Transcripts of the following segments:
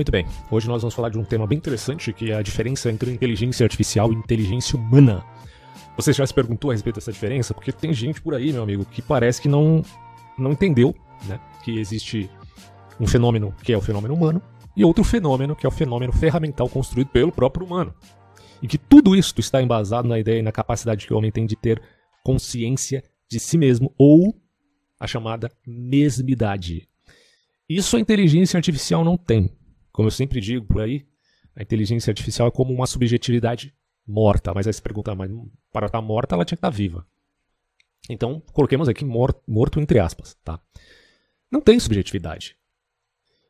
Muito bem, hoje nós vamos falar de um tema bem interessante que é a diferença entre inteligência artificial e inteligência humana. Você já se perguntou a respeito dessa diferença? Porque tem gente por aí, meu amigo, que parece que não, não entendeu né, que existe um fenômeno que é o fenômeno humano e outro fenômeno que é o fenômeno ferramental construído pelo próprio humano. E que tudo isso está embasado na ideia e na capacidade que o homem tem de ter consciência de si mesmo ou a chamada mesmidade. Isso a inteligência artificial não tem. Como eu sempre digo por aí, a inteligência artificial é como uma subjetividade morta. Mas aí se pergunta, mas para estar morta ela tinha que estar viva. Então, coloquemos aqui morto, morto entre aspas, tá? Não tem subjetividade.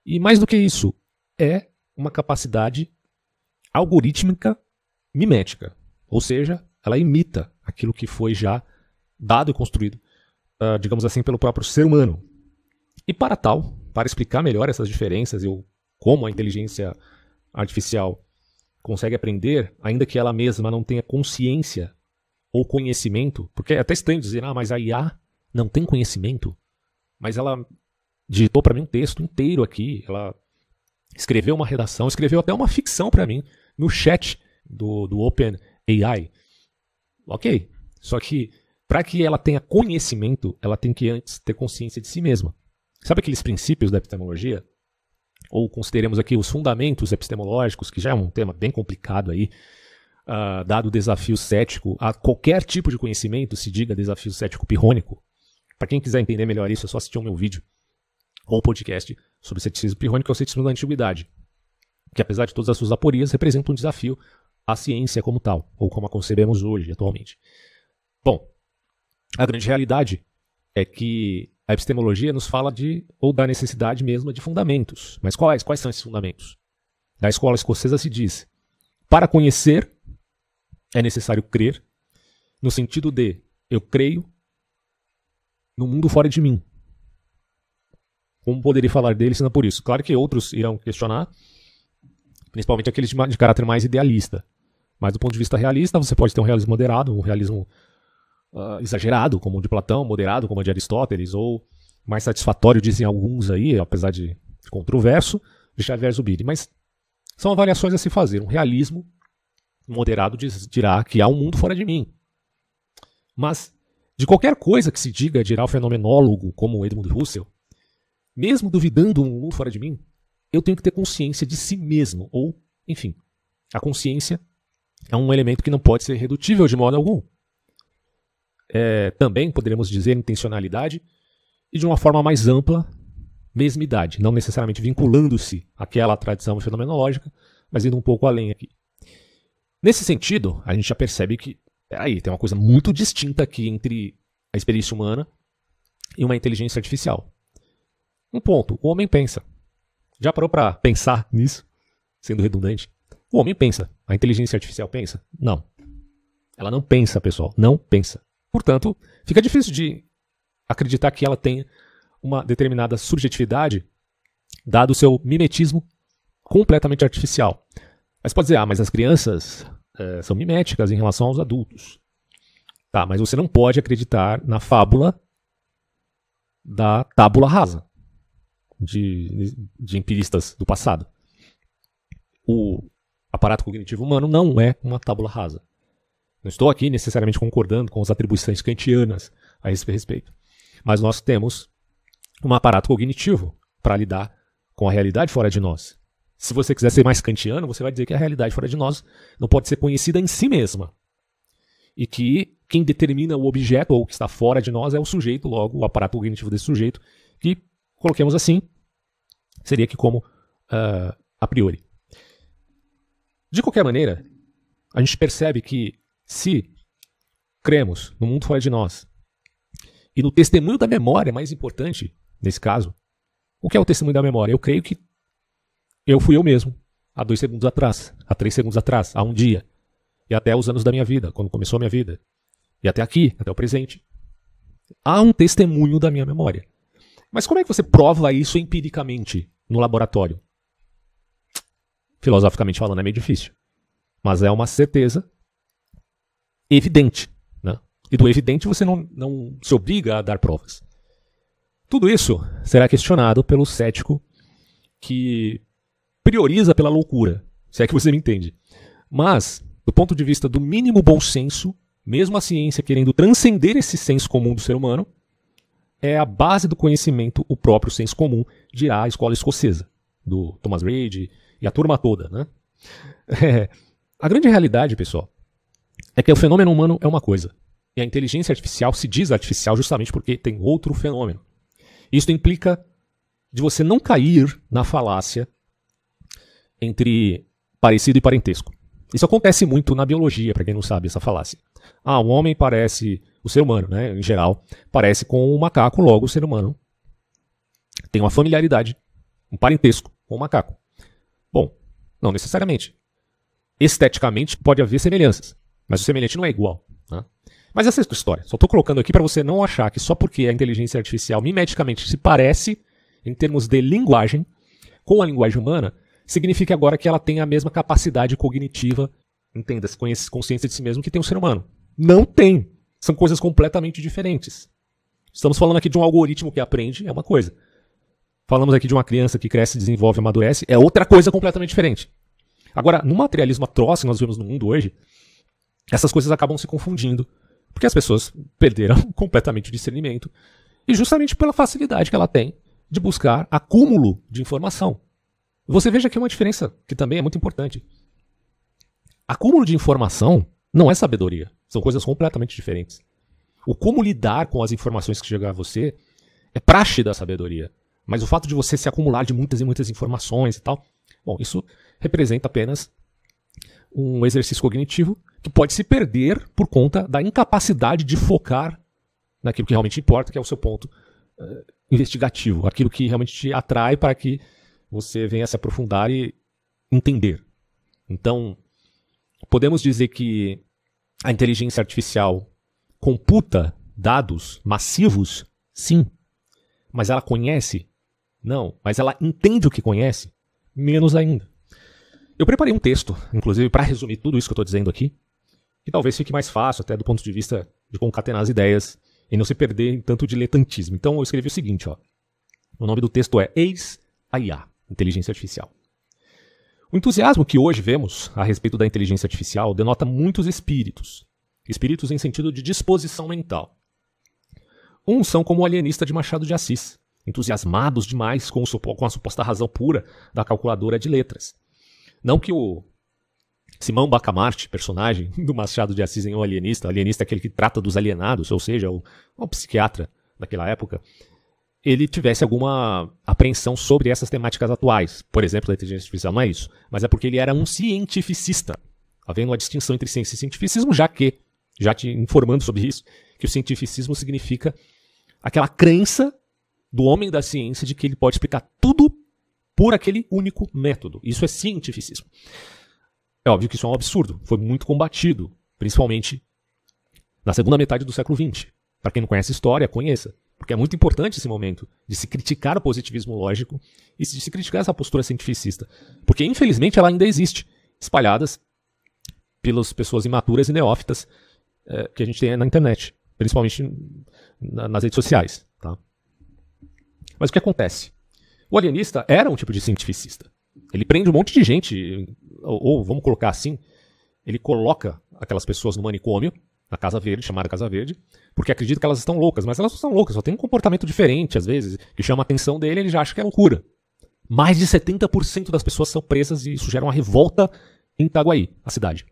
E mais do que isso, é uma capacidade algorítmica mimética. Ou seja, ela imita aquilo que foi já dado e construído, uh, digamos assim, pelo próprio ser humano. E para tal, para explicar melhor essas diferenças e o, como a inteligência artificial consegue aprender, ainda que ela mesma não tenha consciência ou conhecimento, porque é até estranho dizer, ah, mas a IA não tem conhecimento, mas ela digitou para mim um texto inteiro aqui, ela escreveu uma redação, escreveu até uma ficção para mim no chat do, do OpenAI. Ok, só que para que ela tenha conhecimento, ela tem que antes ter consciência de si mesma. Sabe aqueles princípios da epistemologia? Ou consideremos aqui os fundamentos epistemológicos, que já é um tema bem complicado aí, uh, dado o desafio cético a qualquer tipo de conhecimento, se diga desafio cético pirrônico. Para quem quiser entender melhor isso, é só assistir o meu vídeo ou podcast sobre ceticismo pirrônico, que é o ceticismo da antiguidade, que apesar de todas as suas aporias, representa um desafio à ciência como tal, ou como a concebemos hoje, atualmente. Bom, a grande realidade é que a epistemologia nos fala de, ou da necessidade mesmo de fundamentos. Mas quais? Quais são esses fundamentos? Da escola escocesa se diz: para conhecer é necessário crer, no sentido de eu creio no mundo fora de mim. Como poderia falar dele se não por isso? Claro que outros irão questionar, principalmente aqueles de, de caráter mais idealista. Mas do ponto de vista realista, você pode ter um realismo moderado, um realismo uh, exagerado, como o de Platão, moderado, como o de Aristóteles, ou mais satisfatório, dizem alguns aí, apesar de controverso, de Xavier Zubiri. Mas são avaliações a se fazer. Um realismo moderado diz, dirá que há um mundo fora de mim. Mas, de qualquer coisa que se diga, dirá o fenomenólogo como Edmund Russell, mesmo duvidando um mundo fora de mim, eu tenho que ter consciência de si mesmo, ou, enfim, a consciência é um elemento que não pode ser redutível de modo algum é, também poderíamos dizer intencionalidade, e de uma forma mais ampla, mesmidade, não necessariamente vinculando-se àquela tradição fenomenológica, mas indo um pouco além aqui. Nesse sentido, a gente já percebe que, peraí, tem uma coisa muito distinta aqui entre a experiência humana e uma inteligência artificial. Um ponto, o homem pensa. Já parou para pensar nisso? Sendo redundante. O homem pensa. A inteligência artificial pensa? Não. Ela não pensa, pessoal. Não pensa. Portanto, fica difícil de acreditar que ela tenha uma determinada subjetividade, dado o seu mimetismo completamente artificial. Mas pode dizer, ah, mas as crianças é, são miméticas em relação aos adultos. Tá, mas você não pode acreditar na fábula da tábula rasa de, de empiristas do passado. O aparato cognitivo humano não é uma tábula rasa. Não estou aqui necessariamente concordando com as atribuições kantianas a esse respeito. Mas nós temos um aparato cognitivo para lidar com a realidade fora de nós. Se você quiser ser mais kantiano, você vai dizer que a realidade fora de nós não pode ser conhecida em si mesma. E que quem determina o objeto ou o que está fora de nós é o sujeito, logo, o aparato cognitivo desse sujeito, que, coloquemos assim, seria que como uh, a priori. De qualquer maneira, a gente percebe que se cremos no mundo fora de nós e no testemunho da memória, mais importante nesse caso, o que é o testemunho da memória? Eu creio que eu fui eu mesmo, há dois segundos atrás, há três segundos atrás, há um dia, e até os anos da minha vida, quando começou a minha vida, e até aqui, até o presente. Há um testemunho da minha memória. Mas como é que você prova isso empiricamente no laboratório? Filosoficamente falando, é meio difícil. Mas é uma certeza evidente. Né? E do evidente você não, não se obriga a dar provas. Tudo isso será questionado pelo cético que prioriza pela loucura, se é que você me entende. Mas, do ponto de vista do mínimo bom senso, mesmo a ciência querendo transcender esse senso comum do ser humano, é a base do conhecimento o próprio senso comum, dirá a escola escocesa, do Thomas Reid e a turma toda. Né? É, a grande realidade, pessoal, é que o fenômeno humano é uma coisa, e a inteligência artificial se diz artificial justamente porque tem outro fenômeno. Isso implica de você não cair na falácia entre parecido e parentesco. Isso acontece muito na biologia, para quem não sabe essa falácia. Ah, o homem parece, o ser humano, né, em geral, parece com o macaco, logo o ser humano tem uma familiaridade, um parentesco com o macaco. Bom, não necessariamente. Esteticamente pode haver semelhanças, mas o semelhante não é igual. Né? Mas essa é a história. Só estou colocando aqui para você não achar que só porque a inteligência artificial mimeticamente se parece, em termos de linguagem, com a linguagem humana, significa agora que ela tem a mesma capacidade cognitiva, entenda-se, consciência de si mesmo que tem o ser humano. Não tem. São coisas completamente diferentes. Estamos falando aqui de um algoritmo que aprende, é uma coisa. Falamos aqui de uma criança que cresce, desenvolve, amadurece, é outra coisa completamente diferente. Agora, no materialismo atroz que nós vemos no mundo hoje, essas coisas acabam se confundindo porque as pessoas perderam completamente o discernimento. E justamente pela facilidade que ela tem de buscar acúmulo de informação. Você veja que é uma diferença que também é muito importante. Acúmulo de informação não é sabedoria. São coisas completamente diferentes. O como lidar com as informações que chegam a você é praxe da sabedoria. Mas o fato de você se acumular de muitas e muitas informações e tal, bom, isso representa apenas um exercício cognitivo que pode se perder por conta da incapacidade de focar naquilo que realmente importa, que é o seu ponto uh, investigativo, aquilo que realmente te atrai para que você venha se aprofundar e entender. Então, podemos dizer que a inteligência artificial computa dados massivos? Sim. Mas ela conhece? Não. Mas ela entende o que conhece? Menos ainda. Eu preparei um texto, inclusive, para resumir tudo isso que eu estou dizendo aqui, que talvez fique mais fácil, até do ponto de vista de concatenar as ideias e não se perder em tanto diletantismo. Então eu escrevi o seguinte, ó. O nome do texto é Eis a IA, Inteligência Artificial. O entusiasmo que hoje vemos a respeito da inteligência artificial denota muitos espíritos. Espíritos em sentido de disposição mental. Uns são como o alienista de Machado de Assis, entusiasmados demais com, com a suposta razão pura da calculadora de letras. Não que o Simão Bacamarte, personagem do Machado de Assis em O Alienista, o alienista é aquele que trata dos alienados, ou seja, o, o psiquiatra daquela época, ele tivesse alguma apreensão sobre essas temáticas atuais. Por exemplo, da inteligência artificial, não é isso. Mas é porque ele era um cientificista, havendo uma distinção entre ciência e cientificismo, já que, já te informando sobre isso, que o cientificismo significa aquela crença do homem da ciência de que ele pode explicar tudo por aquele único método. Isso é cientificismo. É óbvio que isso é um absurdo. Foi muito combatido, principalmente na segunda metade do século XX. Para quem não conhece história, conheça. Porque é muito importante esse momento de se criticar o positivismo lógico e de se criticar essa postura cientificista. Porque, infelizmente, ela ainda existe, espalhadas pelas pessoas imaturas e neófitas é, que a gente tem na internet, principalmente na, nas redes sociais. Tá? Mas o que acontece? O alienista era um tipo de cientificista. Ele prende um monte de gente, ou, ou, vamos colocar assim, ele coloca aquelas pessoas no manicômio, na Casa Verde, chamada Casa Verde, porque acredita que elas estão loucas, mas elas não são loucas, só tem um comportamento diferente, às vezes, que chama a atenção dele e ele já acha que é loucura. Mais de 70% das pessoas são presas e isso gera uma revolta em Itaguaí, a cidade.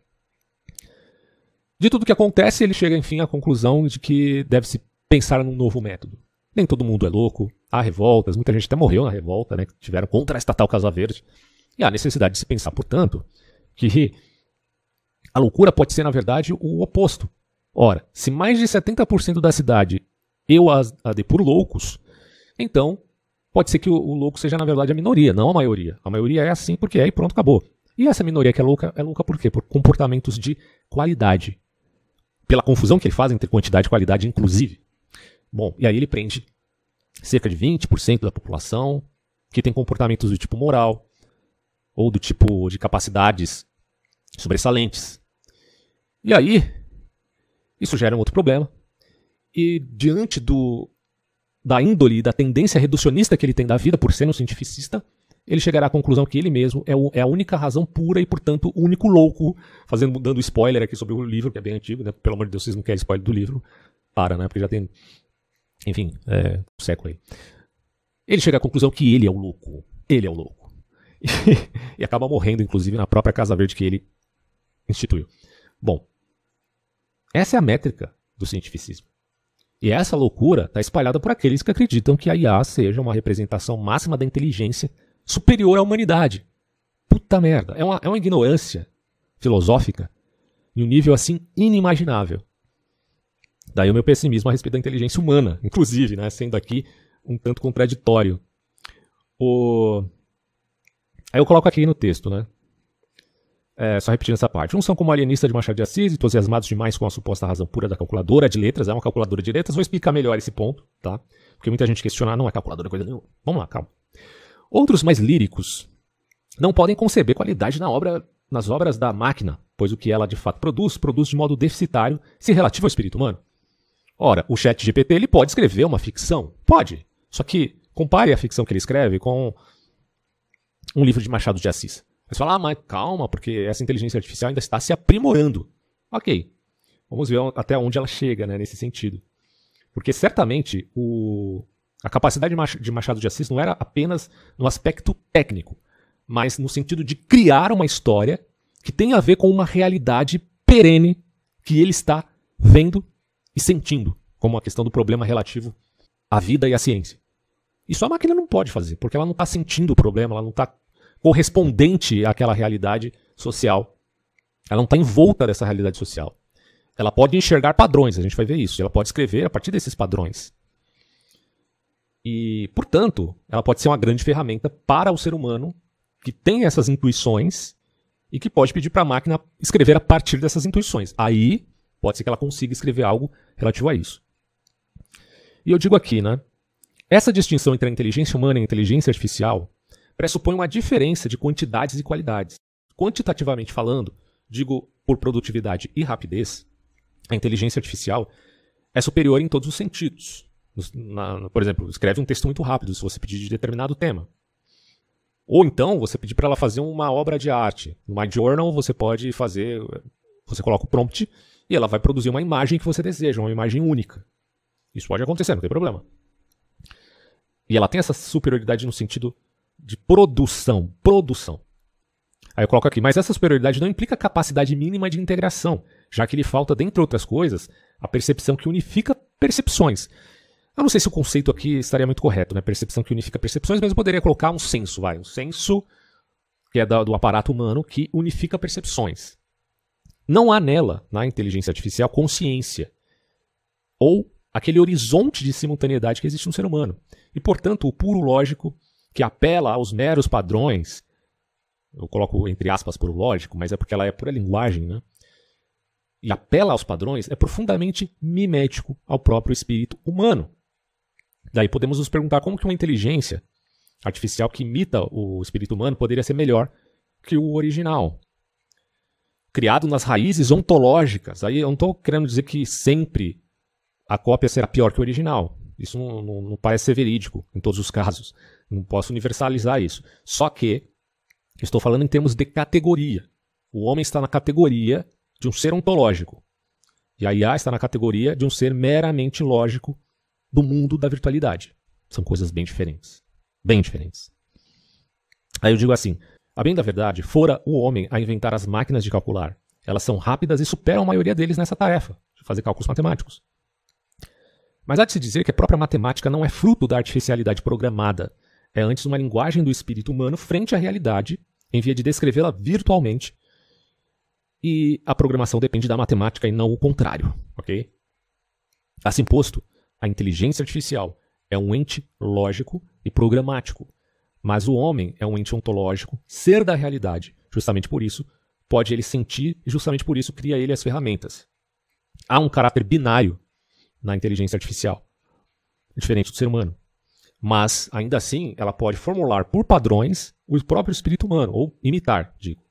De tudo que acontece, ele chega, enfim, à conclusão de que deve-se pensar num novo método. Nem todo mundo é louco, há revoltas, muita gente até morreu na revolta, né, tiveram contra a estatal Casa Verde. E há necessidade de se pensar, portanto, que a loucura pode ser, na verdade, o oposto. Ora, se mais de 70% da cidade eu a, a por loucos, então pode ser que o, o, louco seja, na verdade, a minoria, não a maioria. A maioria é assim porque é e pronto, acabou. E essa minoria que é louca, é louca por quê? Por comportamentos de qualidade. Pela confusão que ele faz entre quantidade e qualidade, inclusive. Bom, e aí ele prende cerca de 20% da população que tem comportamentos do tipo moral ou do tipo de capacidades sobressalentes. E aí, isso gera um outro problema. E diante do, da índole da tendência reducionista que ele tem da vida por ser um cientificista, ele chegará à conclusão que ele mesmo é, o, é, a única razão pura e, portanto, o único louco, fazendo, dando spoiler aqui sobre o livro, que é bem antigo, né? Pelo amor de Deus, vocês não querem spoiler do livro. Para, né? Porque já tem, enfim, é, um século aí. Ele chega à conclusão que ele é o louco. Ele é o louco. e acaba morrendo, inclusive, na própria Casa Verde que ele instituiu. Bom, essa é a métrica do cientificismo. E essa loucura está espalhada por aqueles que acreditam que a IA seja uma representação máxima da inteligência superior à humanidade. Puta merda. É uma, é uma ignorância filosófica em um nível assim inimaginável. Daí o meu pessimismo a respeito da inteligência humana, inclusive, né, sendo aqui um tanto contraditório. O... Aí eu coloco aqui no texto, né? É, só repetindo essa parte. Uns são como alienista de Machado de Assis, entusiasmados demais com a suposta razão pura da calculadora de letras. É uma calculadora de letras. Vou explicar melhor esse ponto, tá? Porque muita gente questiona, não é calculadora coisa nenhuma. Vamos lá, calma. Outros mais líricos não podem conceber qualidade na obra, nas obras da máquina, pois o que ela de fato produz, produz de modo deficitário se relativo ao espírito humano. Ora, o chat GPT ele pode escrever uma ficção? Pode. Só que compare a ficção que ele escreve com um livro de Machado de Assis. Você fala, ah, mas calma, porque essa inteligência artificial ainda está se aprimorando. Ok. Vamos ver até onde ela chega né, nesse sentido. Porque certamente o, a capacidade de Machado de Assis não era apenas no aspecto técnico, mas no sentido de criar uma história que tem a ver com uma realidade perene que ele está vendo e sentindo, como a questão do problema relativo à vida e à ciência. Isso a máquina não pode fazer, porque ela não está sentindo o problema, ela não está correspondente àquela realidade social. Ela não está envolta dessa realidade social. Ela pode enxergar padrões, a gente vai ver isso. Ela pode escrever a partir desses padrões. E, portanto, ela pode ser uma grande ferramenta para o ser humano que tem essas intuições e que pode pedir para a máquina escrever a partir dessas intuições. Aí, pode ser que ela consiga escrever algo relativo a isso. E eu digo aqui, né? Essa distinção entre a inteligência humana e a inteligência artificial pressupõe uma diferença de quantidades e qualidades. Quantitativamente falando, digo por produtividade e rapidez, a inteligência artificial é superior em todos os sentidos. Na, por exemplo, escreve um texto muito rápido se você pedir de determinado tema. Ou então, você pedir para ela fazer uma obra de arte. No My Journal, você pode fazer. Você coloca o prompt e ela vai produzir uma imagem que você deseja, uma imagem única. Isso pode acontecer, não tem problema. E ela tem essa superioridade no sentido de produção. Produção. Aí eu coloco aqui, mas essa superioridade não implica capacidade mínima de integração, já que lhe falta, dentre outras coisas, a percepção que unifica percepções. Eu não sei se o conceito aqui estaria muito correto, né? Percepção que unifica percepções, mas eu poderia colocar um senso, vai. Um senso que é do aparato humano que unifica percepções. Não há nela, na inteligência artificial, consciência. Ou aquele horizonte de simultaneidade que existe no ser humano. E, portanto, o puro lógico, que apela aos meros padrões, eu coloco entre aspas puro lógico, mas é porque ela é pura linguagem, né? E apela aos padrões, é profundamente mimético ao próprio espírito humano. Daí podemos nos perguntar como que uma inteligência artificial que imita o espírito humano poderia ser melhor que o original. Criado nas raízes ontológicas. Aí eu não estou querendo dizer que sempre a cópia será pior que o original. Isso não, não, não, parece ser verídico em todos os casos. Não posso universalizar isso. Só que estou falando em termos de categoria. O homem está na categoria de um ser ontológico. E a IA está na categoria de um ser meramente lógico do mundo da virtualidade. São coisas bem diferentes. Bem diferentes. Aí eu digo assim: a bem da verdade, fora o homem a inventar as máquinas de calcular. Elas são rápidas e superam a maioria deles nessa tarefa, de fazer cálculos matemáticos. Mas há de se dizer que a própria matemática não é fruto da artificialidade programada. É antes uma linguagem do espírito humano frente à realidade, em via de descrevê-la virtualmente. E a programação depende da matemática e não o contrário, ok? Assim posto, a inteligência artificial é um ente lógico e programático, mas o homem é um ente ontológico, ser da realidade. Justamente por isso, pode ele sentir e justamente por isso cria ele as ferramentas. Há um caráter binário na inteligência artificial, diferente do ser humano. Mas, ainda assim, ela pode formular por padrões o próprio espírito humano, ou imitar, digo.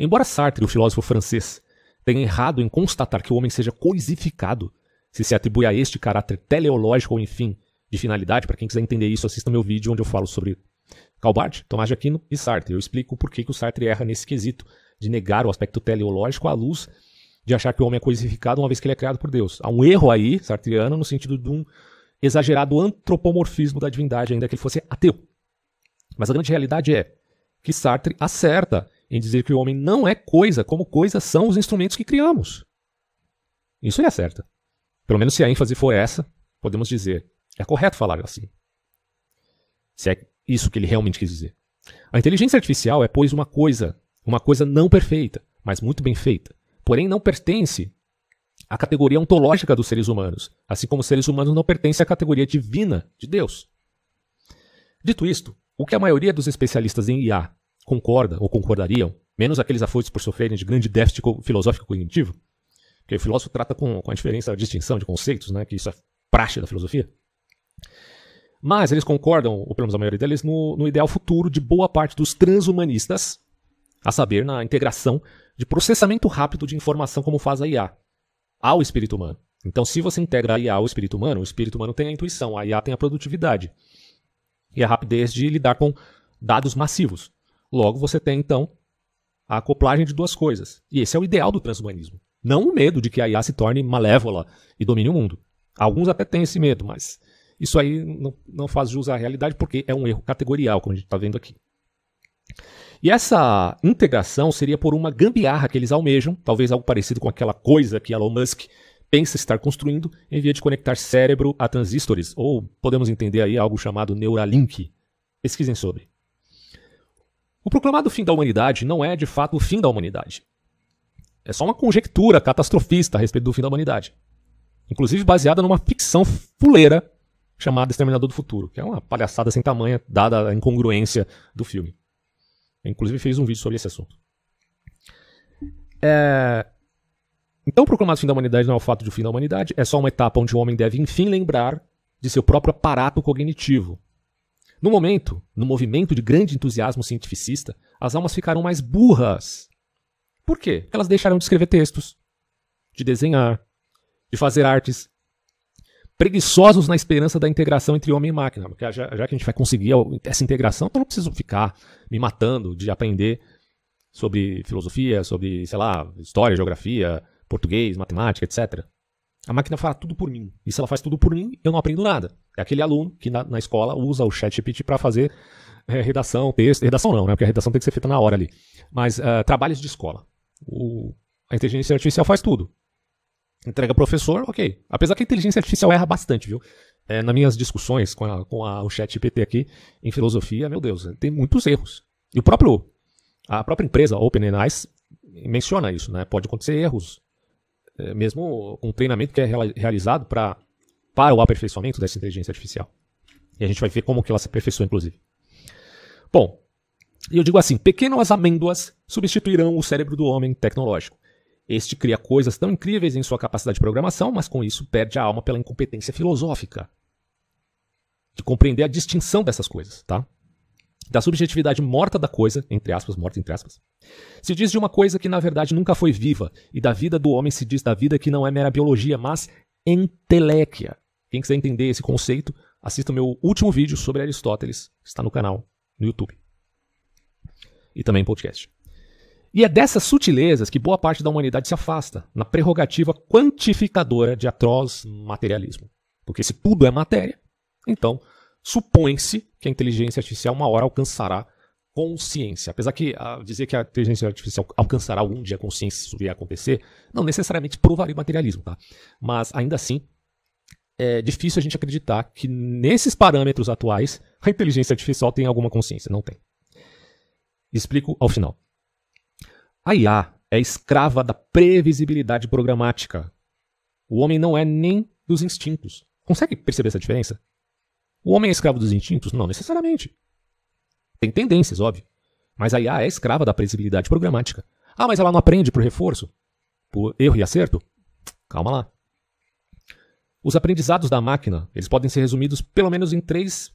Embora Sartre, o filósofo francês, tenha errado em constatar que o homem seja coisificado se se atribui a este caráter teleológico ou enfim de finalidade. Para quem quiser entender isso, assista meu vídeo onde eu falo sobre Calbart, Tomás de Aquino e Sartre. Eu explico por que, que o Sartre erra nesse quesito de negar o aspecto teleológico à luz de achar que o homem é coisificado uma vez que ele é criado por Deus. Há um erro aí, sartriano, no sentido de um exagerado antropomorfismo da divindade, ainda que ele fosse ateu. Mas a grande realidade é que Sartre acerta em dizer que o homem não é coisa, como coisas são os instrumentos que criamos. Isso ele acerta. Pelo menos se a ênfase for essa, podemos dizer, é correto falar assim. Se é isso que ele realmente quis dizer. A inteligência artificial é, pois, uma coisa, uma coisa não perfeita, mas muito bem feita. Porém, não pertence à categoria ontológica dos seres humanos, assim como os seres humanos não pertencem à categoria divina de Deus. Dito isto, o que a maioria dos especialistas em IA concorda ou concordariam, menos aqueles afoitos por sofrerem de grande déficit filosófico cognitivo, porque o filósofo trata com, com a diferença, a distinção de conceitos, né, que isso é praxe da filosofia. Mas eles concordam, ou pelo menos a maioria deles, no, no ideal futuro de boa parte dos transhumanistas, a saber, na integração de processamento rápido de informação como faz a IA, ao espírito humano. Então, se você integra a IA ao espírito humano, o espírito humano tem a intuição, a IA tem a produtividade e a rapidez de lidar com dados massivos. Logo, você tem, então, a acoplagem de duas coisas. E esse é o ideal do transhumanismo. Não o medo de que a IA se torne malévola e domine o mundo. Alguns até têm esse medo, mas isso aí não, não faz jus à realidade porque é um erro categorial, como a gente está vendo aqui. E essa integração seria por uma gambiarra que eles almejam, talvez algo parecido com aquela coisa que Elon Musk pensa estar construindo em via de conectar cérebro a transistores, ou podemos entender aí algo chamado Neuralink. Pesquisem sobre. O proclamado fim da humanidade não é de fato o fim da humanidade. É só uma conjectura catastrofista a respeito do fim da humanidade. Inclusive baseada numa ficção fuleira chamada Exterminador do Futuro, que é uma palhaçada sem tamanho, dada a incongruência do filme. Eu, inclusive fiz um vídeo sobre esse assunto. É... Então, o proclamado fim da humanidade não é o fato de o fim da humanidade, é só uma etapa onde o homem deve, enfim, lembrar de seu próprio aparato cognitivo. No momento, no movimento de grande entusiasmo cientificista, as almas ficaram mais burras. Por quê? Porque elas deixaram de escrever textos, de desenhar, de fazer artes, preguiçosos na esperança da integração entre homem e máquina. Porque já, já, que a gente vai conseguir essa integração, então não preciso ficar me matando de aprender sobre filosofia, sobre, sei lá, história, geografia, português, matemática, etc. A máquina faz tudo por mim. E se ela faz tudo por mim, eu não aprendo nada. É aquele aluno que na, na escola usa o chat GPT para fazer é, redação, texto. Redação não, né? Porque a redação tem que ser feita na hora ali. Mas uh, trabalhos de escola. O, a inteligência artificial faz tudo. Entrega professor, ok. Apesar que a inteligência artificial erra bastante, viu? É, nas minhas discussões com, a, com a, o chat GPT aqui em filosofia, meu Deus, tem muitos erros. E o próprio, a própria empresa OpenAI menciona isso, né? Pode acontecer erros, é, mesmo com um treinamento que é realizado pra, para o aperfeiçoamento dessa inteligência artificial. E a gente vai ver como que ela se aperfeiçoa, inclusive. Bom, eu digo assim, pequenas amêndoas substituirão o cérebro do homem tecnológico. Este cria coisas tão incríveis em sua capacidade de programação, mas com isso perde a alma pela incompetência filosófica de compreender a distinção dessas coisas, tá? Da subjetividade morta da coisa, entre aspas, morta entre aspas. Se diz de uma coisa que na verdade nunca foi viva, e da vida do homem se diz da vida que não é mera biologia, mas enteléquia. Quem quiser entender esse conceito, assista o meu último vídeo sobre Aristóteles, que está no canal, no YouTube. E também podcast. E é dessas sutilezas que boa parte da humanidade se afasta, na prerrogativa quantificadora de atroz materialismo. Porque se tudo é matéria, então supõe-se que a inteligência artificial uma hora alcançará consciência. Apesar que uh, dizer que a inteligência artificial alcançará algum dia consciência se isso vier a acontecer, não necessariamente provaria o materialismo, tá? Mas ainda assim, é difícil a gente acreditar que nesses parâmetros atuais a inteligência artificial tem alguma consciência. Não tem. Explico ao final. A IA é escrava da previsibilidade programática. O homem não é nem dos instintos. Consegue perceber essa diferença? O homem é escravo dos instintos? Não necessariamente. Tem tendências, óbvio. Mas a IA é escrava da previsibilidade programática. Ah, mas ela não aprende por reforço? Por erro e acerto? Calma lá. Os aprendizados da máquina, eles podem ser resumidos pelo menos em três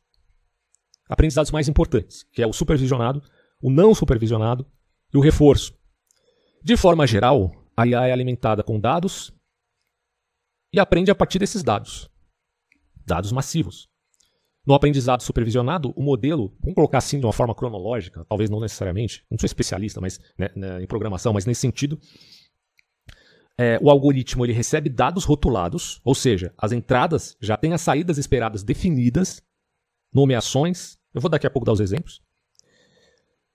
aprendizados mais importantes, que é o supervisionado, o não supervisionado e o reforço. De forma geral, a IA é alimentada com dados e aprende a partir desses dados. Dados massivos. No aprendizado supervisionado, o modelo, vamos colocar assim de uma forma cronológica, talvez não necessariamente, não sou especialista mas, né, né, em programação, mas nesse sentido, é, o algoritmo ele recebe dados rotulados, ou seja, as entradas já têm as saídas esperadas definidas, nomeações. Eu vou daqui a pouco dar os exemplos.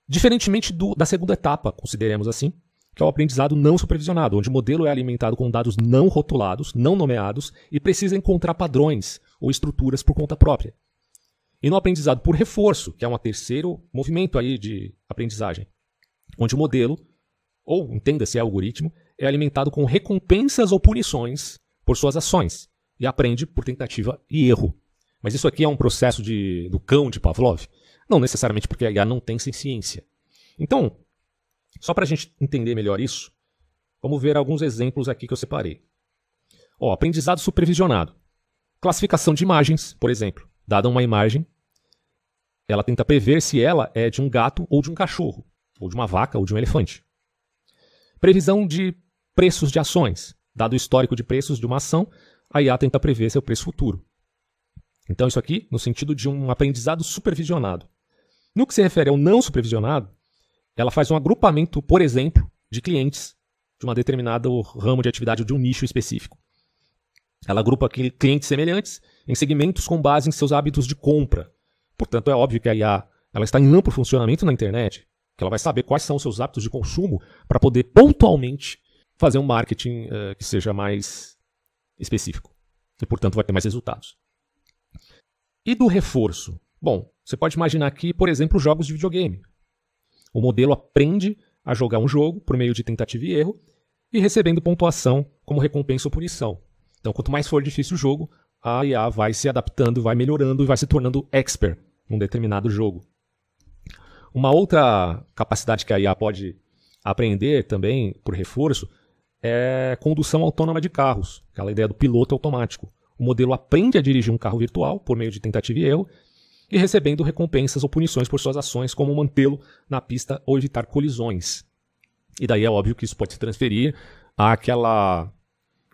Diferentemente do, da segunda etapa, consideremos assim, que é o aprendizado não supervisionado, onde o modelo é alimentado com dados não rotulados, não nomeados e precisa encontrar padrões ou estruturas por conta própria. E no aprendizado por reforço, que é um terceiro movimento aí de aprendizagem, onde o modelo, ou entenda-se é algoritmo, é alimentado com recompensas ou punições por suas ações e aprende por tentativa e erro. Mas isso aqui é um processo de, do cão de Pavlov? Não necessariamente porque a IA não tem ciência. Então, só para a gente entender melhor isso, vamos ver alguns exemplos aqui que eu separei. Ó, aprendizado supervisionado. Classificação de imagens, por exemplo. Dada uma imagem, ela tenta prever se ela é de um gato ou de um cachorro, ou de uma vaca ou de um elefante. Previsão de preços de ações. Dado o histórico de preços de uma ação, a IA tenta prever seu preço futuro. Então, isso aqui no sentido de um aprendizado supervisionado. No que se refere ao não supervisionado, ela faz um agrupamento, por exemplo, de clientes de uma determinada ramo de atividade ou de um nicho específico. Ela agrupa clientes semelhantes em segmentos com base em seus hábitos de compra. Portanto, é óbvio que a IA ela está em amplo funcionamento na internet, que ela vai saber quais são os seus hábitos de consumo para poder pontualmente fazer um marketing uh, que seja mais específico. E, portanto, vai ter mais resultados. E do reforço? Bom, você pode imaginar aqui, por exemplo, jogos de videogame. O modelo aprende a jogar um jogo por meio de tentativa e erro e recebendo pontuação como recompensa ou punição. Então, quanto mais for difícil o jogo, a IA vai se adaptando, vai melhorando e vai se tornando expert num determinado jogo. Uma outra capacidade que a IA pode aprender também, por reforço, é condução autônoma de carros, aquela ideia do piloto automático. O modelo aprende a dirigir um carro virtual por meio de tentativa e erro e recebendo recompensas ou punições por suas ações, como mantê-lo na pista ou evitar colisões. E daí é óbvio que isso pode se transferir àquela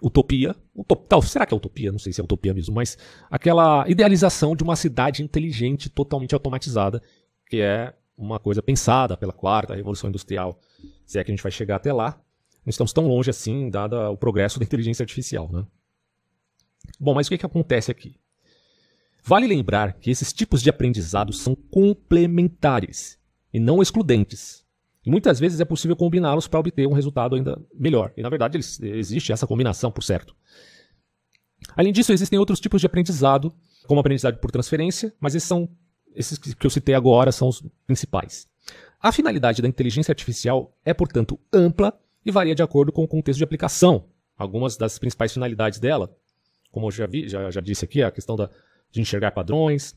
utopia, utop, tal, será que é utopia? Não sei se é utopia mesmo, mas aquela idealização de uma cidade inteligente, totalmente automatizada, que é uma coisa pensada pela quarta revolução industrial. Se é que a gente vai chegar até lá, não estamos tão longe assim, dado o progresso da inteligência artificial. Né? Bom, mas o que, que acontece aqui? Vale lembrar que esses tipos de aprendizado são complementares e não excludentes. E muitas vezes é possível combiná-los para obter um resultado ainda melhor. E na verdade existe essa combinação, por certo. Além disso, existem outros tipos de aprendizado, como aprendizado por transferência, mas esses são esses que eu citei agora são os principais. A finalidade da inteligência artificial é, portanto, ampla e varia de acordo com o contexto de aplicação. Algumas das principais finalidades dela, como eu já, vi, já, já disse aqui, a questão da, de enxergar padrões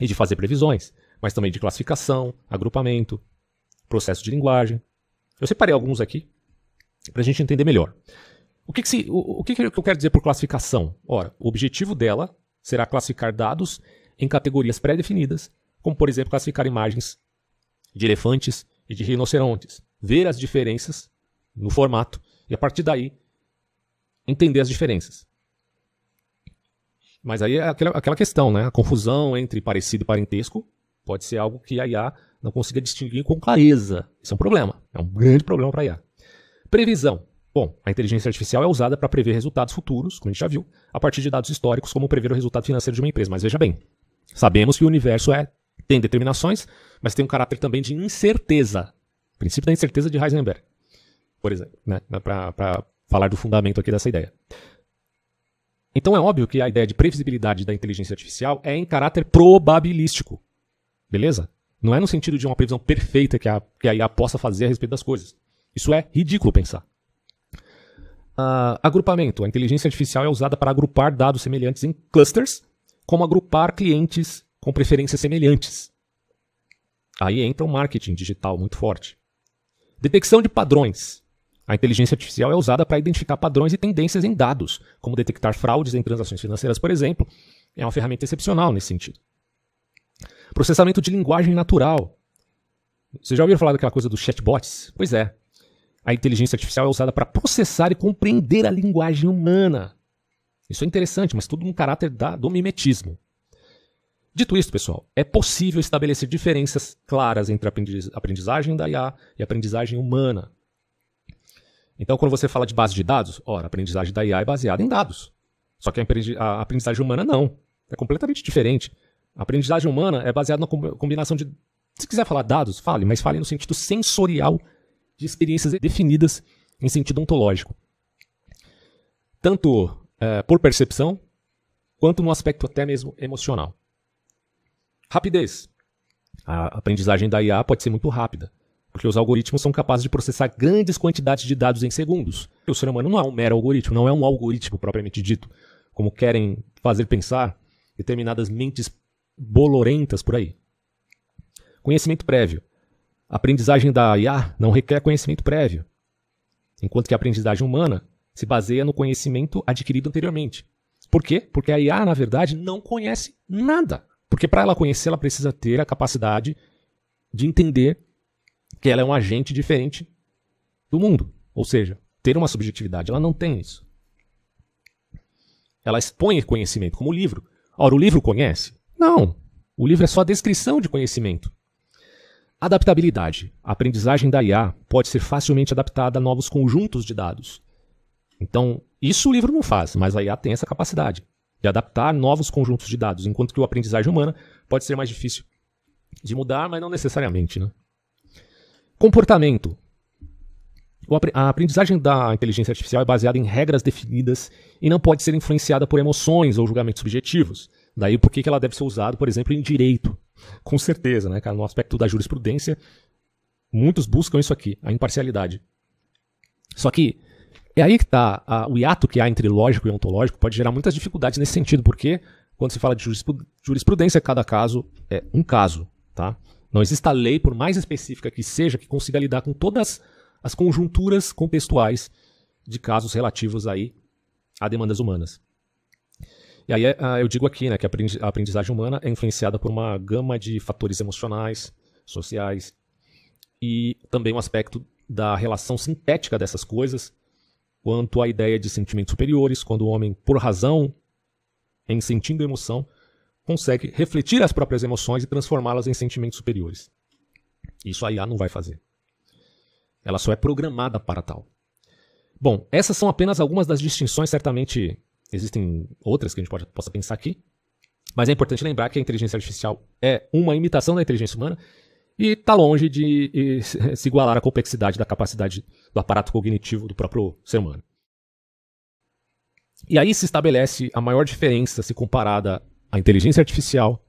e de fazer previsões, mas também de classificação, agrupamento, processo de linguagem. Eu separei alguns aqui para a gente entender melhor. O, que, que, se, o, o que, que eu quero dizer por classificação? Ora, o objetivo dela será classificar dados em categorias pré-definidas, como por exemplo classificar imagens de elefantes e de rinocerontes, ver as diferenças no formato e a partir daí entender as diferenças. Mas aí é aquela, aquela questão, né? A confusão entre parecido e parentesco pode ser algo que a IA não consiga distinguir com clareza. Isso é um problema. É um grande problema para a IA. Previsão. Bom, a inteligência artificial é usada para prever resultados futuros, como a gente já viu, a partir de dados históricos, como prever o resultado financeiro de uma empresa. Mas veja bem, sabemos que o universo é, tem determinações, mas tem um caráter também de incerteza. O princípio da incerteza de Heisenberg, por exemplo, né? para falar do fundamento aqui dessa ideia. Então é óbvio que a ideia de previsibilidade da inteligência artificial é em caráter probabilístico. Beleza? Não é no sentido de uma previsão perfeita que a, que a IA possa fazer a respeito das coisas. Isso é ridículo pensar. Uh, agrupamento. A inteligência artificial é usada para agrupar dados semelhantes em clusters, como agrupar clientes com preferências semelhantes. Aí entra o marketing digital muito forte. Detecção de padrões. A inteligência artificial é usada para identificar padrões e tendências em dados, como detectar fraudes em transações financeiras, por exemplo. É uma ferramenta excepcional nesse sentido. Processamento de linguagem natural. Você já ouviu falar daquela coisa dos chatbots? Pois é. A inteligência artificial é usada para processar e compreender a linguagem humana. Isso é interessante, mas tudo no caráter da, do mimetismo. Dito isso, pessoal, é possível estabelecer diferenças claras entre a aprendizagem da IA e a aprendizagem humana. Então, quando você fala de base de dados, ora, a aprendizagem da IA é baseada em dados. Só que a aprendizagem humana não. É completamente diferente. A aprendizagem humana é baseada na combinação de. Se quiser falar dados, fale, mas fale no sentido sensorial de experiências definidas em sentido ontológico. Tanto é, por percepção, quanto no aspecto até mesmo emocional. Rapidez. A aprendizagem da IA pode ser muito rápida, porque os algoritmos são capazes de processar grandes quantidades de dados em segundos. O ser humano não é um mero algoritmo, não é um algoritmo propriamente dito, como querem fazer pensar determinadas mentes bolorentas por aí. Conhecimento prévio. A aprendizagem da IA não requer conhecimento prévio, enquanto que a aprendizagem humana se baseia no conhecimento adquirido anteriormente. Por quê? Porque a IA, na verdade, não conhece nada. Porque para ela conhecer, ela precisa ter a capacidade de entender que ela é um agente diferente do mundo. Ou seja, ter uma subjetividade. Ela não tem isso. Ela expõe conhecimento, como o livro. Ora, o livro conhece? Não. O livro é só a descrição de conhecimento. Adaptabilidade. A aprendizagem da IA pode ser facilmente adaptada a novos conjuntos de dados. Então, isso o livro não faz, mas a IA tem essa capacidade de adaptar novos conjuntos de dados, enquanto que a aprendizagem humana pode ser mais difícil de mudar, mas não necessariamente. Né? Comportamento. A aprendizagem da inteligência artificial é baseada em regras definidas e não pode ser influenciada por emoções ou julgamentos subjetivos. Daí por que ela deve ser usada, por exemplo, em direito. Com certeza, né, cara? No aspecto da jurisprudência, muitos buscam isso aqui, a imparcialidade. Só que é aí que está o hiato que há entre lógico e ontológico pode gerar muitas dificuldades nesse sentido, porque quando se fala de jurisprudência, cada caso é um caso, tá? Não existe a lei, por mais específica que seja, que consiga lidar com todas as conjunturas contextuais de casos relativos aí a demandas humanas. E aí ah, eu digo aqui né, que a aprendizagem humana é influenciada por uma gama de fatores emocionais, sociais e também um aspecto da relação sintética dessas coisas quanto à ideia de sentimentos superiores, quando o homem, por razão, em sentindo emoção, consegue refletir as próprias emoções e transformá-las em sentimentos superiores. Isso a IA não vai fazer. Ela só é programada para tal. Bom, essas são apenas algumas das distinções, certamente existem outras que a gente pode, possa pensar aqui, mas é importante lembrar que a inteligência artificial é uma imitação da inteligência humana e está longe de se igualar à complexidade da capacidade do aparato cognitivo do próprio ser humano. E aí se estabelece a maior diferença se comparada à inteligência artificial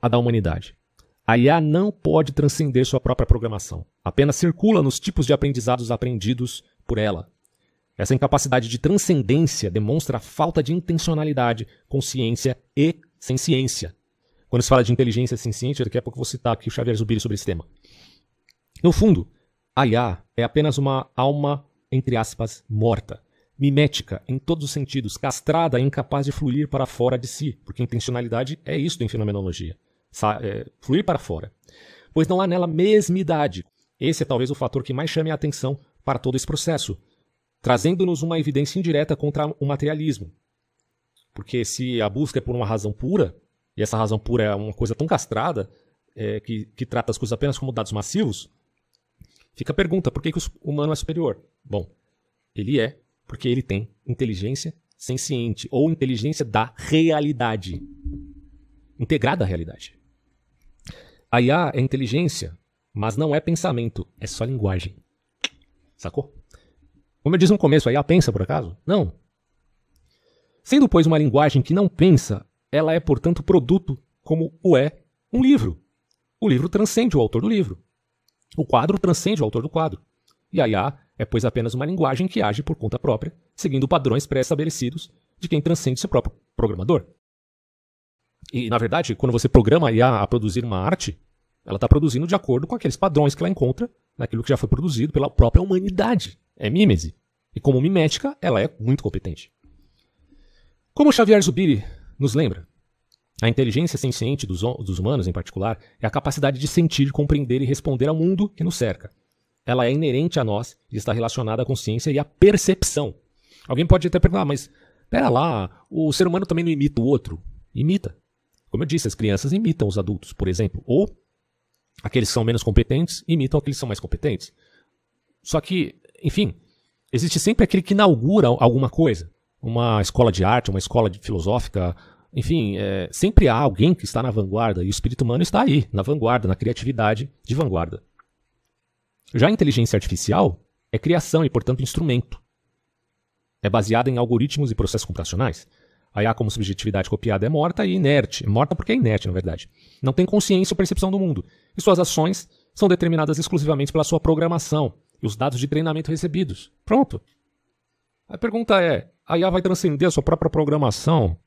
à da humanidade. A IA não pode transcender sua própria programação, apenas circula nos tipos de aprendizados aprendidos por ela. Essa incapacidade de transcendência demonstra a falta de intencionalidade, consciência e ciência. Quando se fala de inteligência senciente, daqui a pouco eu vou citar aqui o Xavier Zubiri sobre esse tema. No fundo, a IA é apenas uma alma, entre aspas, morta, mimética em todos os sentidos, castrada e incapaz de fluir para fora de si, porque intencionalidade é isso em fenomenologia, é, fluir para fora. Pois não há nela mesmidade. Esse é talvez o fator que mais chame a atenção para todo esse processo, trazendo-nos uma evidência indireta contra o materialismo. Porque se a busca é por uma razão pura, e essa razão pura é uma coisa tão castrada, é, que, que trata as coisas apenas como dados massivos, fica a pergunta: por que, que o humano é superior? Bom, ele é porque ele tem inteligência senciente, ou inteligência da realidade, integrada à realidade. A IA é inteligência, mas não é pensamento, é só linguagem. Sacou? Como eu disse no começo, a IA pensa por acaso? Não. Sendo, pois, uma linguagem que não pensa, ela é, portanto, produto como o é um livro. O livro transcende o autor do livro. O quadro transcende o autor do quadro. E a IA é, pois, apenas uma linguagem que age por conta própria, seguindo padrões pré-estabelecidos de quem transcende seu próprio programador. E, na verdade, quando você programa a IA a produzir uma arte, ela está produzindo de acordo com aqueles padrões que ela encontra naquilo que já foi produzido pela própria humanidade. É mímese. E como mimética, ela é muito competente. Como Xavier Zubiri nos lembra. A inteligência senciente dos, dos humanos, em particular, é a capacidade de sentir, compreender e responder ao mundo que nos cerca. Ela é inerente a nós e está relacionada à consciência e à percepção. Alguém pode até perguntar, mas pera lá, o ser humano também não imita o outro? Imita. Como eu disse, as crianças imitam os adultos, por exemplo, ou aqueles que são menos competentes imitam aqueles que são mais competentes. Só que, enfim, existe sempre aquele que inaugura alguma coisa. Uma escola de arte, uma escola de filosófica, enfim, é, sempre há alguém que está na vanguarda e o espírito humano está aí, na vanguarda, na criatividade de vanguarda. Já a inteligência artificial é criação e, portanto, instrumento. É baseada em algoritmos e processos computacionais. A IA como subjetividade copiada é morta e inerte. Morta porque é inerte, na verdade. Não tem consciência ou percepção do mundo. E suas ações são determinadas exclusivamente pela sua programação e os dados de treinamento recebidos. Pronto. A pergunta é: a IA vai transcender a sua própria programação?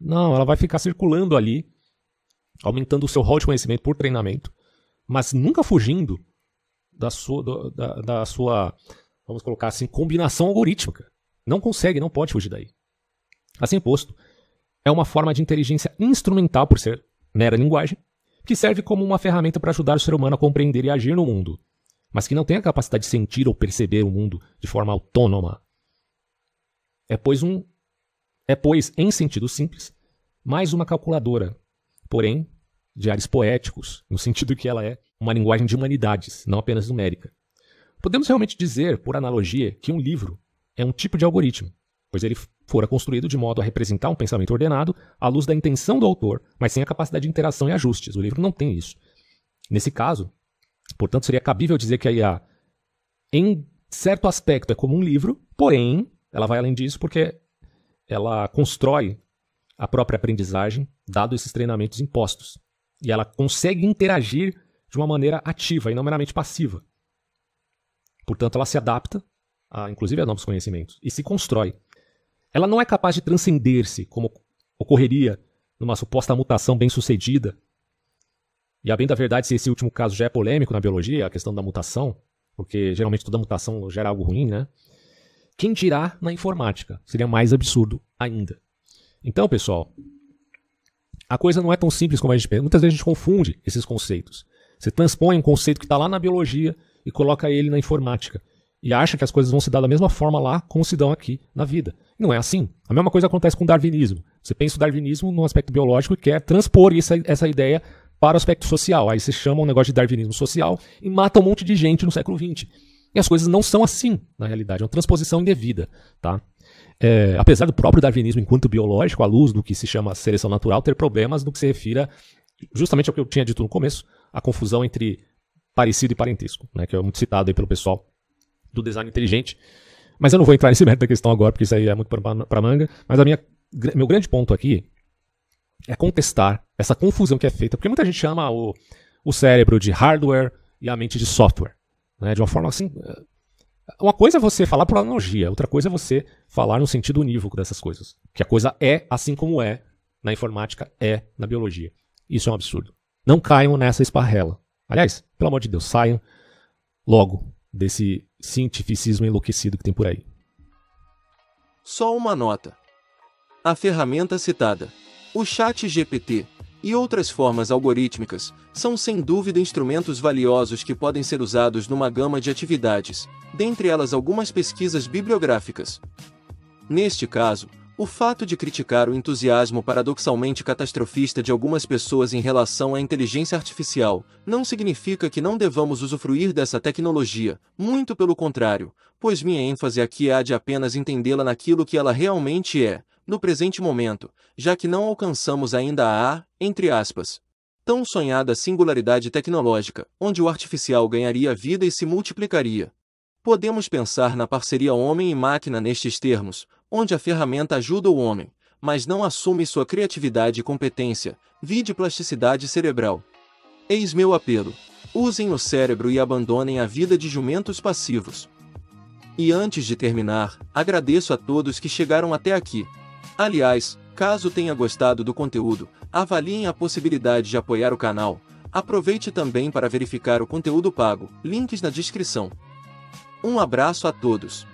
Não, ela vai ficar circulando ali, aumentando o seu rol de conhecimento por treinamento, mas nunca fugindo da sua, da, da sua vamos colocar assim, combinação algorítmica. Não consegue, não pode fugir daí. Assim posto, é uma forma de inteligência instrumental, por ser mera linguagem, que serve como uma ferramenta para ajudar o ser humano a compreender e agir no mundo, mas que não tem a capacidade de sentir ou perceber o mundo de forma autônoma. É pois um é pois em sentido simples mais uma calculadora, porém de ares poéticos, no sentido que ela é uma linguagem de humanidades, não apenas numérica. Podemos realmente dizer, por analogia, que um livro é um tipo de algoritmo, pois ele fora construído de modo a representar um pensamento ordenado à luz da intenção do autor, mas sem a capacidade de interação e ajustes. O livro não tem isso. Nesse caso, portanto, seria cabível dizer que a IA, em certo aspecto, é como um livro, porém, ela vai além disso porque ela constrói a própria aprendizagem, dado esses treinamentos impostos. E ela consegue interagir de uma maneira ativa e não meramente passiva. Portanto, ela se adapta, a, inclusive a novos conhecimentos, e se constrói. Ela não é capaz de transcender-se, como ocorreria numa suposta mutação bem-sucedida. E a bem da verdade, se esse último caso já é polêmico na biologia, a questão da mutação, porque geralmente toda mutação gera algo ruim, né? Quem dirá na informática? Seria mais absurdo ainda. Então, pessoal, a coisa não é tão simples como a gente pensa. Muitas vezes a gente confunde esses conceitos. Você transpõe um conceito que está lá na biologia e coloca ele na informática. E acha que as coisas vão se dar da mesma forma lá como se dão aqui na vida. E não é assim. A mesma coisa acontece com o darwinismo. Você pensa o darwinismo no aspecto biológico e quer transpor essa, essa ideia para o aspecto social. Aí você chama um negócio de darwinismo social e mata um monte de gente no século XX. E as coisas não são assim, na realidade. É uma transposição indevida. Tá? É, apesar do próprio darwinismo, enquanto biológico, à luz do que se chama seleção natural, ter problemas no que se refira justamente ao que eu tinha dito no começo, a confusão entre parecido e parentesco, né, que é muito citado aí pelo pessoal do design inteligente. Mas eu não vou entrar nesse mérito da questão agora, porque isso aí é muito para manga. Mas a minha, meu grande ponto aqui é contestar essa confusão que é feita, porque muita gente chama o, o cérebro de hardware e a mente de software. Né, de uma forma assim. Uma coisa é você falar por analogia, outra coisa é você falar no sentido unívoco dessas coisas. Que a coisa é assim como é na informática, é na biologia. Isso é um absurdo. Não caiam nessa esparrela. Aliás, pelo amor de Deus, saiam logo desse cientificismo enlouquecido que tem por aí. Só uma nota. A ferramenta citada, o Chat GPT, e outras formas algorítmicas, são sem dúvida instrumentos valiosos que podem ser usados numa gama de atividades, dentre elas algumas pesquisas bibliográficas. Neste caso, o fato de criticar o entusiasmo paradoxalmente catastrofista de algumas pessoas em relação à inteligência artificial não significa que não devamos usufruir dessa tecnologia, muito pelo contrário, pois minha ênfase aqui é a de apenas entendê-la naquilo que ela realmente é, no presente momento, já que não alcançamos ainda a, entre aspas, tão sonhada singularidade tecnológica, onde o artificial ganharia vida e se multiplicaria. Podemos pensar na parceria homem e máquina nestes termos, onde a ferramenta ajuda o homem, mas não assume sua criatividade e competência, vide plasticidade cerebral. Eis meu apelo. Usem o cérebro e abandonem a vida de jumentos passivos. E antes de terminar, agradeço a todos que chegaram até aqui. Aliás, caso tenha gostado do conteúdo, avaliem a possibilidade de apoiar o canal. Aproveite também para verificar o conteúdo pago, links na descrição. Um abraço a todos.